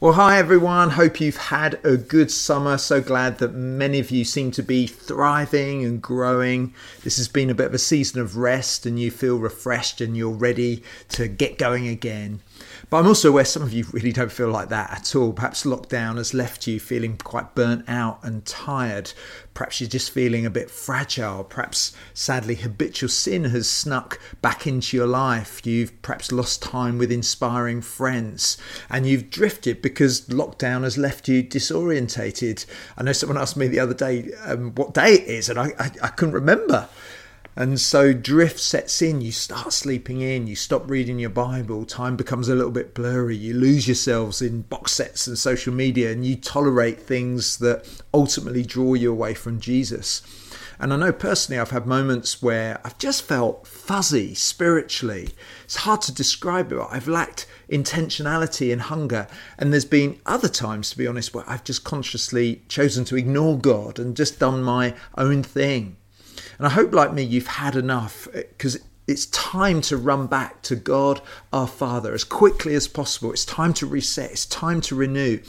Well, hi everyone. Hope you've had a good summer. So glad that many of you seem to be thriving and growing. This has been a bit of a season of rest and you feel refreshed and you're ready to get going again. But I'm also aware some of you really don't feel like that at all. Perhaps lockdown has left you feeling quite burnt out and tired. Perhaps you're just feeling a bit fragile. Perhaps, sadly, habitual sin has snuck back into your life. You've perhaps lost time with inspiring friends and you've drifted because lockdown has left you disorientated. I know someone asked me the other day um, what day it is, and I, I, I couldn't remember. And so drift sets in, you start sleeping in, you stop reading your Bible, time becomes a little bit blurry, you lose yourselves in box sets and social media, and you tolerate things that ultimately draw you away from Jesus. And I know personally, I've had moments where I've just felt fuzzy spiritually. It's hard to describe it. I've lacked intentionality and hunger. And there's been other times, to be honest, where I've just consciously chosen to ignore God and just done my own thing. And I hope, like me, you've had enough eh, because it's time to run back to God our Father as quickly as possible. It's time to reset, it's time to renew.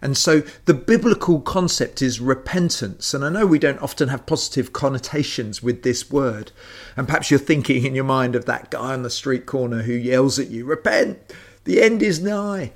And so the biblical concept is repentance. And I know we don't often have positive connotations with this word. And perhaps you're thinking in your mind of that guy on the street corner who yells at you, Repent, the end is nigh.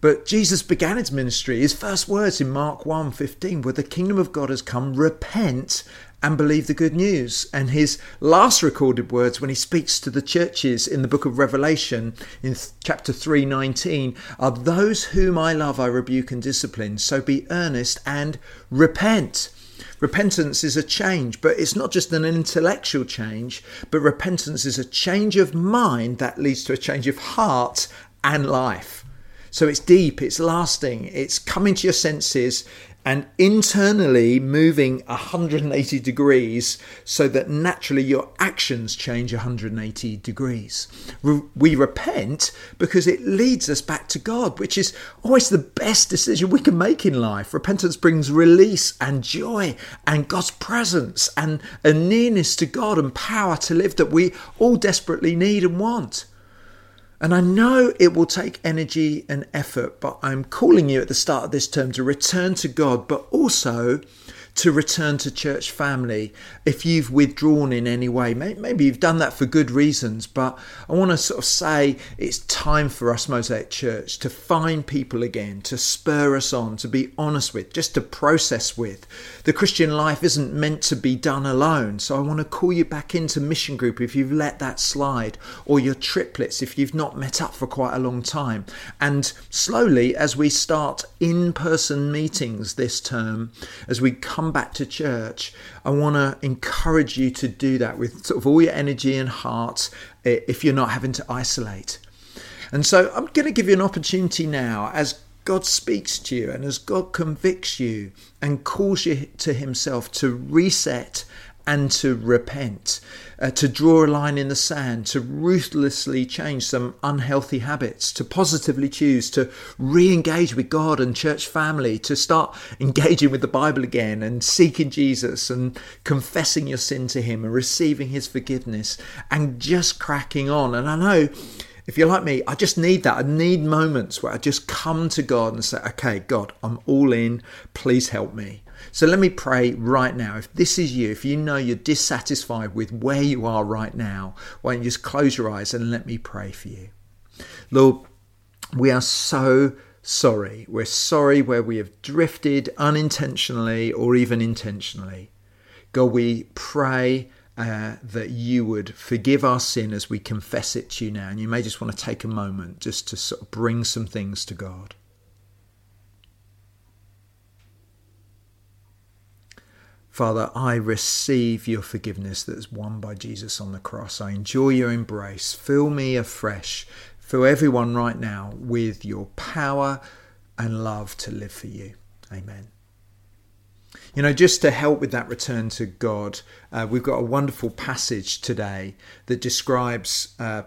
But Jesus began his ministry. His first words in Mark 1:15 were the kingdom of God has come, repent and believe the good news. And his last recorded words when he speaks to the churches in the book of Revelation in chapter 3:19 are those whom I love I rebuke and discipline. So be earnest and repent. Repentance is a change, but it's not just an intellectual change, but repentance is a change of mind that leads to a change of heart and life. So it's deep, it's lasting, it's coming to your senses, and internally moving 180 degrees so that naturally your actions change 180 degrees. We repent because it leads us back to God, which is always the best decision we can make in life. Repentance brings release and joy and God's presence and a nearness to God and power to live that we all desperately need and want. And I know it will take energy and effort, but I'm calling you at the start of this term to return to God, but also to return to church family if you've withdrawn in any way. Maybe you've done that for good reasons, but I want to sort of say it's time for us, Mosaic Church, to find people again, to spur us on, to be honest with, just to process with. The Christian life isn't meant to be done alone, so I want to call you back into mission group if you've let that slide, or your triplets if you've not met up for quite a long time. And slowly, as we start in person meetings this term, as we come come back to church, I want to encourage you to do that with sort of all your energy and heart if you're not having to isolate. And so I'm going to give you an opportunity now as God speaks to you and as God convicts you and calls you to Himself to reset and to repent, uh, to draw a line in the sand, to ruthlessly change some unhealthy habits, to positively choose to re engage with God and church family, to start engaging with the Bible again and seeking Jesus and confessing your sin to Him and receiving His forgiveness and just cracking on. And I know if you're like me, I just need that. I need moments where I just come to God and say, okay, God, I'm all in. Please help me. So let me pray right now. If this is you, if you know you're dissatisfied with where you are right now, why don't you just close your eyes and let me pray for you? Lord, we are so sorry. We're sorry where we have drifted unintentionally or even intentionally. God, we pray uh, that you would forgive our sin as we confess it to you now. And you may just want to take a moment just to sort of bring some things to God. Father, I receive your forgiveness that is won by Jesus on the cross. I enjoy your embrace. Fill me afresh. Fill everyone right now with your power and love to live for you. Amen. You know, just to help with that return to God, uh, we've got a wonderful passage today that describes uh,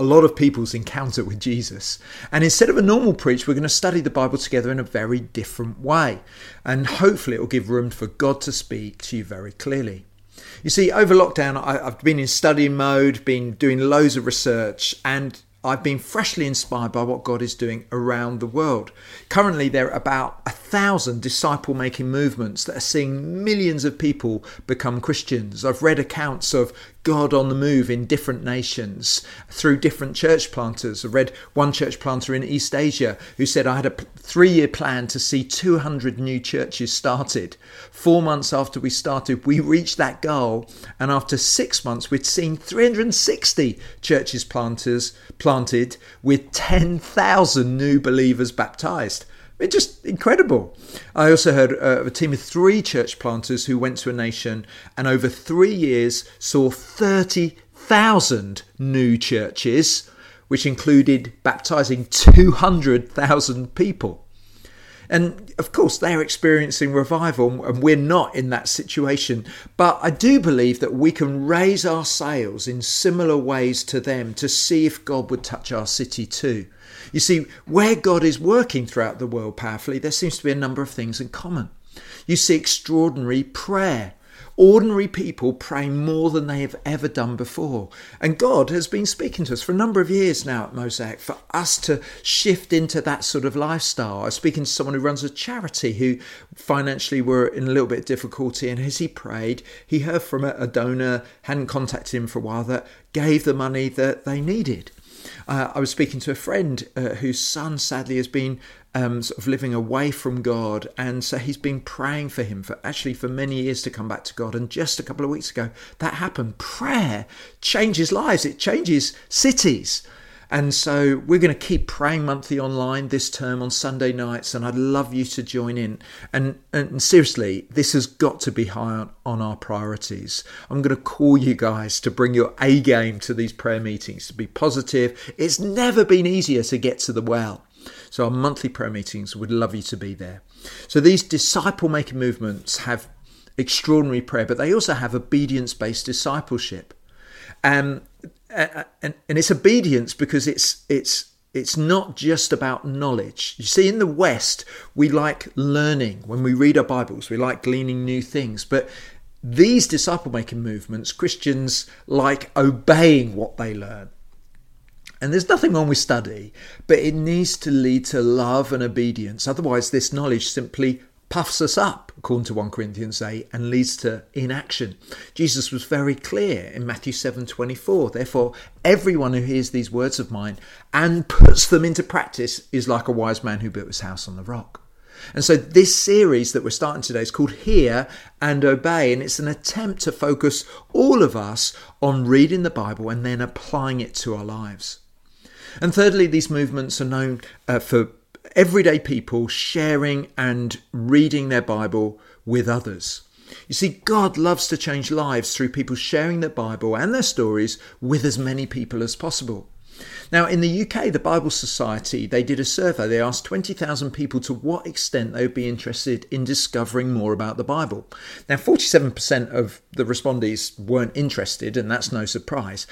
a lot of people's encounter with Jesus. And instead of a normal preach, we're going to study the Bible together in a very different way. And hopefully, it will give room for God to speak to you very clearly. You see, over lockdown, I, have been in study mode, been doing loads of research, and I've been freshly inspired by what God is doing around the world. Currently, there are about a thousand disciple making movements that are seeing millions of people become Christians. I've read accounts of God on the move in different nations through different church planters. I read one church planter in East Asia who said, I had a three year plan to see 200 new churches started. Four months after we started, we reached that goal. And after six months, we'd seen 360 churches planters planted with 10,000 new believers baptized. It's just incredible. I also heard uh, a team of three church planters who went to a nation and over three years saw 30,000 new churches, which included baptizing 200,000 people. And of course, they're experiencing revival, and we're not in that situation. But I do believe that we can raise our sails in similar ways to them to see if God would touch our city too. You see, where God is working throughout the world powerfully, there seems to be a number of things in common. You see extraordinary prayer. Ordinary people praying more than they have ever done before. And God has been speaking to us for a number of years now at Mosaic for us to shift into that sort of lifestyle. I was speaking to someone who runs a charity who financially were in a little bit of difficulty. And as he prayed, he heard from a donor, hadn't contacted him for a while, that gave the money that they needed. Uh, I was speaking to a friend uh, whose son sadly has been um, sort of living away from God, and so he's been praying for him for actually for many years to come back to God. And just a couple of weeks ago, that happened. Prayer changes lives. It changes cities. And so we're going to keep praying monthly online this term on Sunday nights, and I'd love you to join in. And, and seriously, this has got to be high on, on our priorities. I'm going to call you guys to bring your A game to these prayer meetings, to be positive. It's never been easier to get to the well. So our monthly prayer meetings would love you to be there. So these disciple making movements have extraordinary prayer, but they also have obedience based discipleship. Um, and, and it's obedience because it's it's it's not just about knowledge. You see, in the West, we like learning. When we read our Bibles, we like gleaning new things. But these disciple making movements, Christians like obeying what they learn. And there's nothing wrong with study, but it needs to lead to love and obedience. Otherwise, this knowledge simply puffs us up, according to 1 Corinthians 8, and leads to inaction. Jesus was very clear in Matthew 7 24. Therefore, everyone who hears these words of mine and puts them into practice is like a wise man who built his house on the rock. And so, this series that we're starting today is called Hear and Obey, and it's an attempt to focus all of us on reading the Bible and then applying it to our lives. And thirdly, these movements are known uh, for everyday people sharing and reading their Bible with others. You see, God loves to change lives through people sharing their Bible and their stories with as many people as possible. Now, in the UK, the Bible Society, they did a survey. They asked 20,000 people to what extent they would be interested in discovering more about the Bible. Now, 47% of the respondees weren't interested, and that's no surprise.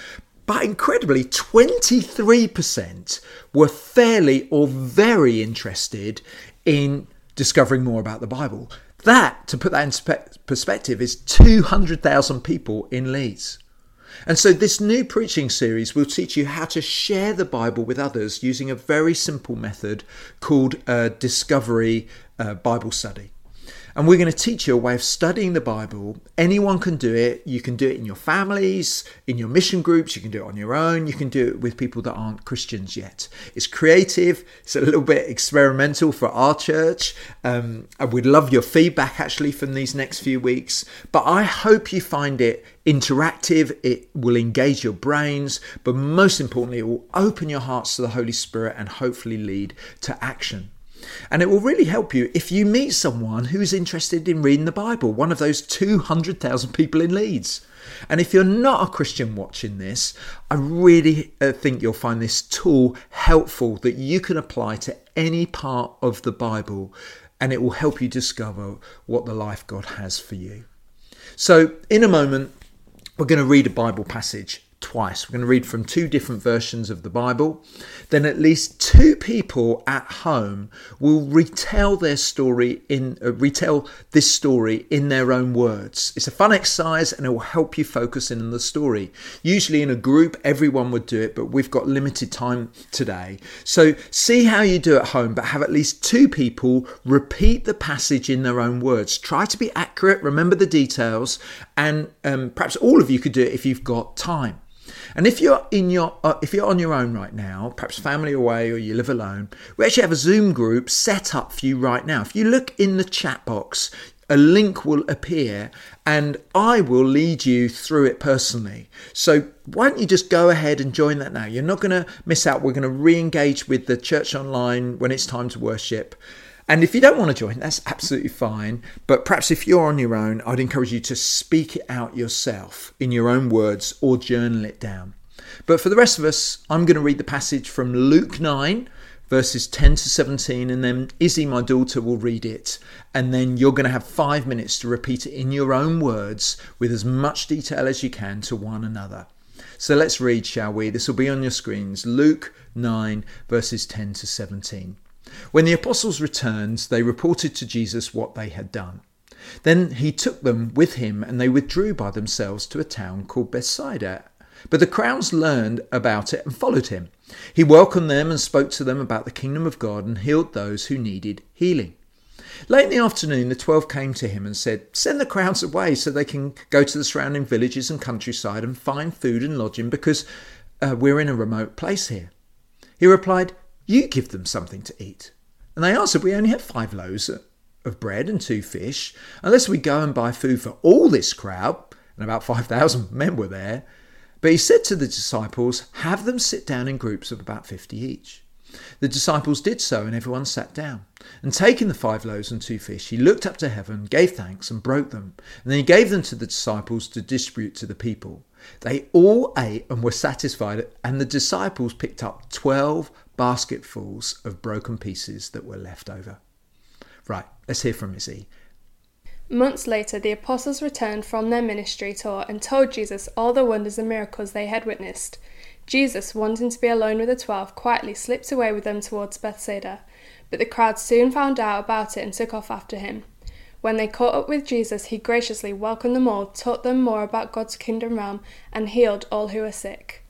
But incredibly, 23% were fairly or very interested in discovering more about the Bible. That, to put that in perspective, is 200,000 people in Leeds. And so, this new preaching series will teach you how to share the Bible with others using a very simple method called a discovery uh, Bible study. And we're going to teach you a way of studying the Bible. Anyone can do it. You can do it in your families, in your mission groups. You can do it on your own. You can do it with people that aren't Christians yet. It's creative. It's a little bit experimental for our church. Um, and we'd love your feedback actually from these next few weeks. But I hope you find it interactive. It will engage your brains. But most importantly, it will open your hearts to the Holy Spirit and hopefully lead to action. And it will really help you if you meet someone who's interested in reading the Bible, one of those 200,000 people in Leeds. And if you're not a Christian watching this, I really uh, think you'll find this tool helpful that you can apply to any part of the Bible and it will help you discover what the life God has for you. So, in a moment, we're going to read a Bible passage twice. We're going to read from two different versions of the Bible. Then at least two people at home will retell their story in uh, retell this story in their own words. It's a fun exercise and it will help you focus in on the story. Usually in a group everyone would do it, but we've got limited time today. So see how you do at home, but have at least two people repeat the passage in their own words. Try to be accurate, remember the details, and um, perhaps all of you could do it if you've got time. And if you're in your uh, if you're on your own right now, perhaps family away or you live alone, we actually have a Zoom group set up for you right now. If you look in the chat box, a link will appear and I will lead you through it personally. So why don't you just go ahead and join that now? You're not going to miss out. We're going to re engage with the church online when it's time to worship. And if you don't want to join, that's absolutely fine. But perhaps if you're on your own, I'd encourage you to speak it out yourself in your own words or journal it down. But for the rest of us, I'm going to read the passage from Luke 9, verses 10 to 17, and then Izzy, my daughter, will read it. And then you're going to have five minutes to repeat it in your own words with as much detail as you can to one another. So let's read, shall we? This will be on your screens Luke 9, verses 10 to 17. When the apostles returned, they reported to Jesus what they had done. Then he took them with him, and they withdrew by themselves to a town called Bethsaida. But the crowds learned about it and followed him. He welcomed them and spoke to them about the kingdom of God and healed those who needed healing. Late in the afternoon, the twelve came to him and said, Send the crowds away so they can go to the surrounding villages and countryside and find food and lodging because uh, we're in a remote place here. He replied, you give them something to eat. And they answered, We only have five loaves of bread and two fish. Unless we go and buy food for all this crowd, and about 5,000 men were there. But he said to the disciples, Have them sit down in groups of about 50 each. The disciples did so, and everyone sat down. And taking the five loaves and two fish, he looked up to heaven, gave thanks, and broke them. And then he gave them to the disciples to distribute to the people. They all ate and were satisfied, and the disciples picked up twelve basketfuls of broken pieces that were left over. Right, let's hear from Izzy. Months later, the apostles returned from their ministry tour and told Jesus all the wonders and miracles they had witnessed. Jesus, wanting to be alone with the twelve, quietly slipped away with them towards Bethsaida, but the crowd soon found out about it and took off after him. When they caught up with Jesus, he graciously welcomed them all, taught them more about God's kingdom realm, and healed all who were sick.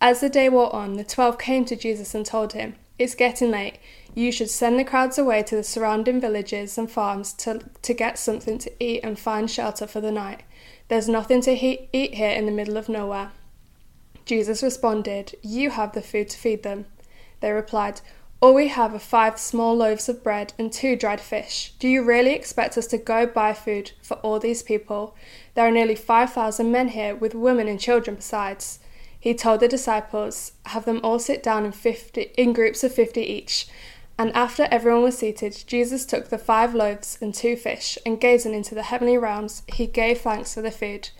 As the day wore on, the twelve came to Jesus and told him, It's getting late. You should send the crowds away to the surrounding villages and farms to, to get something to eat and find shelter for the night. There's nothing to he- eat here in the middle of nowhere. Jesus responded, You have the food to feed them. They replied, All we have are five small loaves of bread and two dried fish. Do you really expect us to go buy food for all these people? There are nearly 5,000 men here, with women and children besides. He told the disciples, Have them all sit down in, 50, in groups of 50 each. And after everyone was seated, Jesus took the five loaves and two fish, and gazing into the heavenly realms, he gave thanks for the food.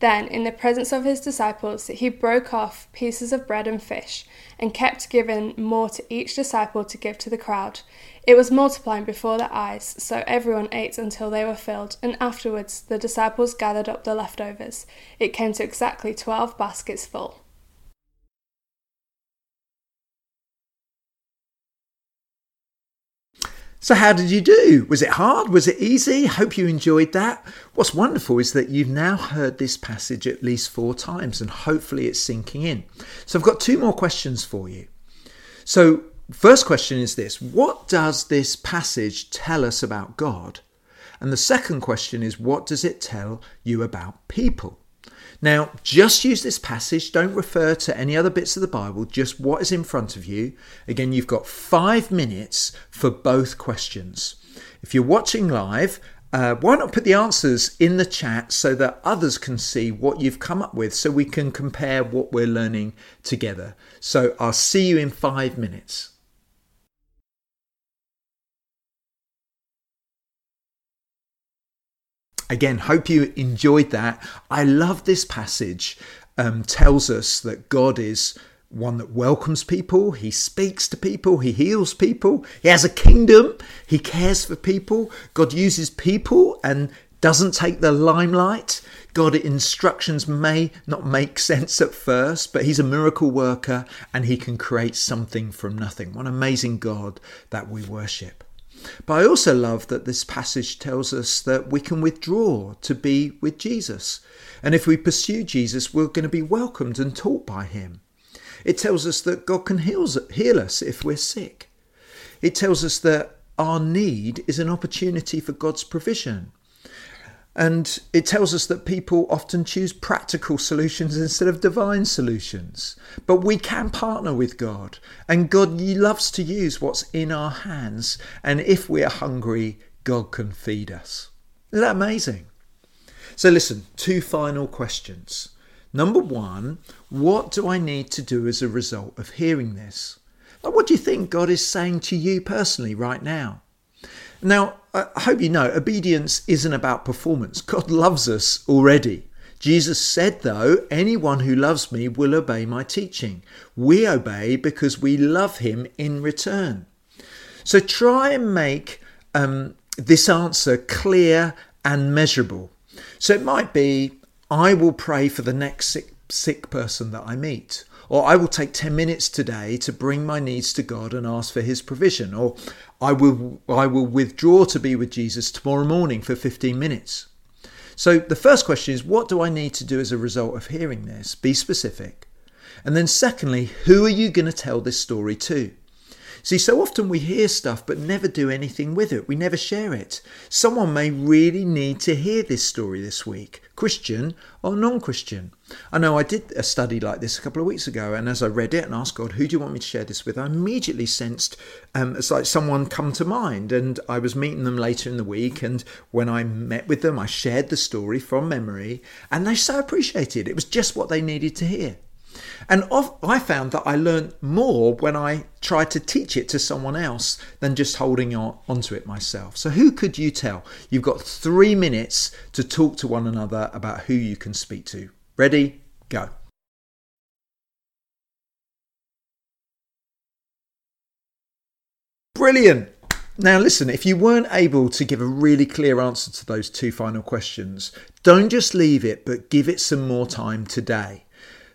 Then, in the presence of his disciples, he broke off pieces of bread and fish, and kept giving more to each disciple to give to the crowd. It was multiplying before their eyes, so everyone ate until they were filled, and afterwards the disciples gathered up the leftovers. It came to exactly twelve baskets full. So, how did you do? Was it hard? Was it easy? Hope you enjoyed that. What's wonderful is that you've now heard this passage at least four times, and hopefully it's sinking in. So, I've got two more questions for you. So, first question is this What does this passage tell us about God? And the second question is What does it tell you about people? Now, just use this passage. Don't refer to any other bits of the Bible, just what is in front of you. Again, you've got five minutes for both questions. If you're watching live, uh, why not put the answers in the chat so that others can see what you've come up with so we can compare what we're learning together? So I'll see you in five minutes. Again, hope you enjoyed that. I love this passage. Um, tells us that God is one that welcomes people, he speaks to people, he heals people, he has a kingdom, he cares for people. God uses people and doesn't take the limelight. God instructions may not make sense at first, but He's a miracle worker and He can create something from nothing. What an amazing God that we worship. But I also love that this passage tells us that we can withdraw to be with Jesus. And if we pursue Jesus, we're going to be welcomed and taught by Him. It tells us that God can heal, heal us if we're sick. It tells us that our need is an opportunity for God's provision. And it tells us that people often choose practical solutions instead of divine solutions. But we can partner with God, and God loves to use what's in our hands. And if we are hungry, God can feed us. Isn't that amazing? So, listen, two final questions. Number one, what do I need to do as a result of hearing this? what do you think God is saying to you personally right now? Now, I hope you know obedience isn't about performance. God loves us already. Jesus said, though, anyone who loves me will obey my teaching. We obey because we love him in return. So try and make um, this answer clear and measurable. So it might be, I will pray for the next sick, sick person that I meet. Or I will take 10 minutes today to bring my needs to God and ask for his provision. Or I will, I will withdraw to be with Jesus tomorrow morning for 15 minutes. So the first question is what do I need to do as a result of hearing this? Be specific. And then, secondly, who are you going to tell this story to? See, so often we hear stuff but never do anything with it. We never share it. Someone may really need to hear this story this week, Christian or non Christian. I know I did a study like this a couple of weeks ago, and as I read it and asked God, who do you want me to share this with? I immediately sensed um, it's like someone come to mind, and I was meeting them later in the week. And when I met with them, I shared the story from memory, and they so appreciated it. It was just what they needed to hear. And I found that I learned more when I tried to teach it to someone else than just holding on onto it myself. So, who could you tell? You've got three minutes to talk to one another about who you can speak to. Ready? Go. Brilliant. Now, listen, if you weren't able to give a really clear answer to those two final questions, don't just leave it, but give it some more time today.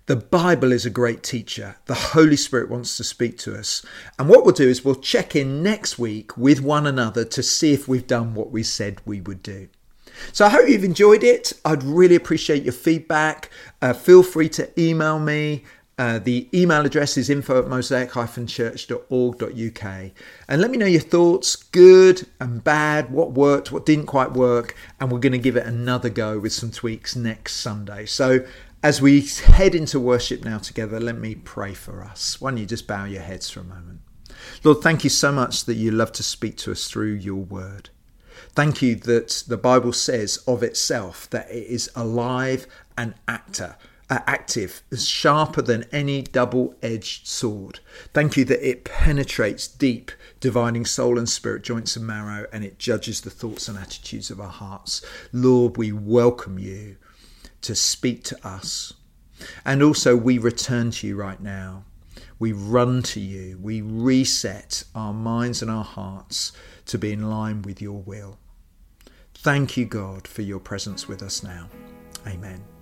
The Bible is a great teacher. The Holy Spirit wants to speak to us. And what we'll do is we'll check in next week with one another to see if we've done what we said we would do. So I hope you've enjoyed it. I'd really appreciate your feedback. Uh, feel free to email me. Uh, the email address is info at mosaic-church.org.uk. And let me know your thoughts, good and bad, what worked, what didn't quite work. And we're going to give it another go with some tweaks next Sunday. So as we head into worship now together, let me pray for us. Why don't you just bow your heads for a moment? Lord, thank you so much that you love to speak to us through your word. Thank you that the Bible says of itself that it is alive and actor, uh, active, sharper than any double edged sword. Thank you that it penetrates deep, dividing soul and spirit, joints and marrow, and it judges the thoughts and attitudes of our hearts. Lord, we welcome you to speak to us. And also, we return to you right now. We run to you. We reset our minds and our hearts to be in line with your will. Thank you, God, for your presence with us now. Amen.